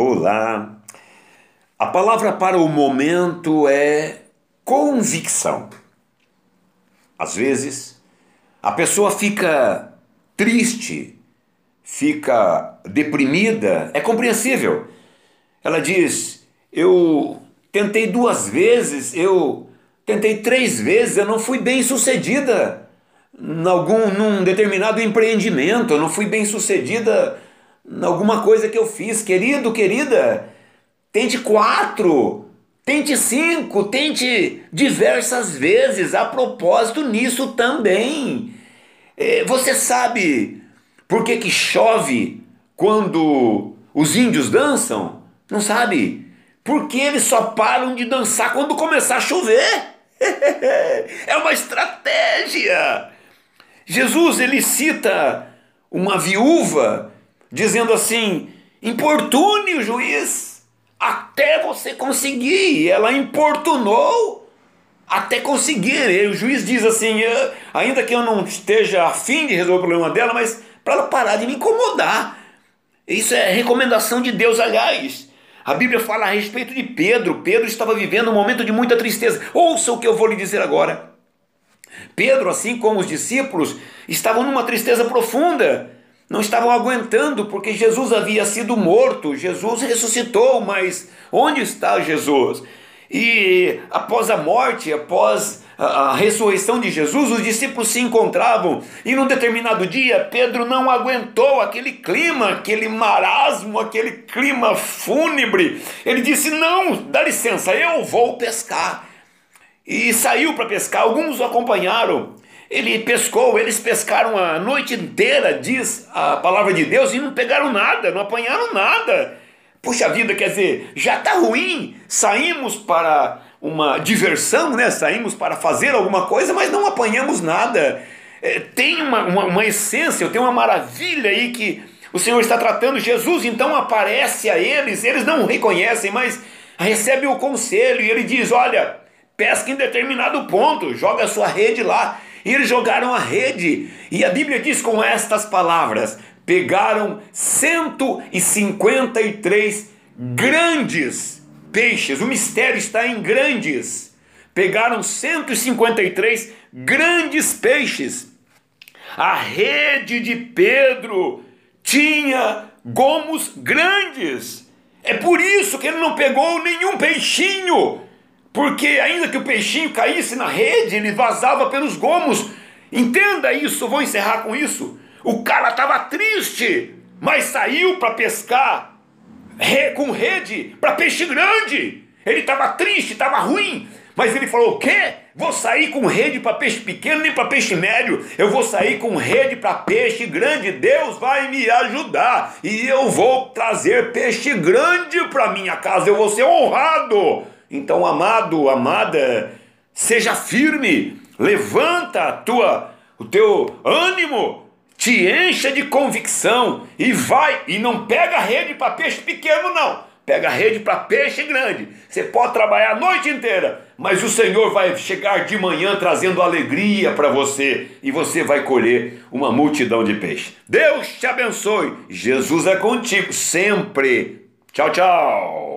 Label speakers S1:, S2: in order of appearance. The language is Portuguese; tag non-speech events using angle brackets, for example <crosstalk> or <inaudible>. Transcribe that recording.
S1: Olá! A palavra para o momento é convicção. Às vezes, a pessoa fica triste, fica deprimida, é compreensível. Ela diz: Eu tentei duas vezes, eu tentei três vezes, eu não fui bem sucedida em algum, num determinado empreendimento, eu não fui bem sucedida alguma coisa que eu fiz. Querido, querida, tente quatro, tente cinco, tente diversas vezes. A propósito nisso também. É, você sabe por que, que chove quando os índios dançam? Não sabe? Porque eles só param de dançar quando começar a chover. <laughs> é uma estratégia. Jesus ele cita uma viúva dizendo assim: importune o juiz até você conseguir. Ela importunou até conseguir. E o juiz diz assim: ainda que eu não esteja afim de resolver o problema dela, mas para ela parar de me incomodar. Isso é recomendação de Deus, aliás. A Bíblia fala a respeito de Pedro. Pedro estava vivendo um momento de muita tristeza. Ouça o que eu vou lhe dizer agora. Pedro, assim como os discípulos, estavam numa tristeza profunda não estavam aguentando porque Jesus havia sido morto, Jesus ressuscitou, mas onde está Jesus? E após a morte, após a, ressurreição de Jesus, os discípulos se encontravam e num determinado dia Pedro não aguentou aquele clima, aquele marasmo, aquele clima fúnebre. Ele disse: Não, dá licença, eu vou pescar. E saiu para pescar, alguns o acompanharam. Ele pescou, eles pescaram a noite inteira, diz a palavra de Deus, e não pegaram nada, não apanharam nada. Puxa vida, quer dizer, já está ruim. Saímos para uma diversão, né? Saímos para fazer alguma coisa, mas não apanhamos nada. É, tem uma, uma, uma essência, tem uma maravilha aí que o Senhor está tratando. Jesus então aparece a eles, eles não reconhecem, mas recebe o conselho e ele diz: Olha, pesca em determinado ponto, joga a sua rede lá. E eles jogaram a rede, e a Bíblia diz com estas palavras: pegaram 153 grandes peixes. O mistério está em grandes. Pegaram 153 grandes peixes. A rede de Pedro tinha gomos grandes. É por isso que ele não pegou nenhum peixinho porque ainda que o peixinho caísse na rede, ele vazava pelos gomos. Entenda isso, vou encerrar com isso. O cara estava triste, mas saiu para pescar com rede para peixe grande. Ele estava triste, estava ruim, mas ele falou: o quê? Vou sair com rede para peixe pequeno nem para peixe médio. Eu vou sair com rede para peixe grande. Deus vai me ajudar e eu vou trazer peixe grande para minha casa. Eu vou ser honrado. Então, amado, amada, seja firme, levanta a tua, o teu ânimo, te encha de convicção e vai e não pega rede para peixe pequeno não. Pega rede para peixe grande. Você pode trabalhar a noite inteira, mas o Senhor vai chegar de manhã trazendo alegria para você e você vai colher uma multidão de peixe. Deus te abençoe. Jesus é contigo sempre. Tchau, tchau.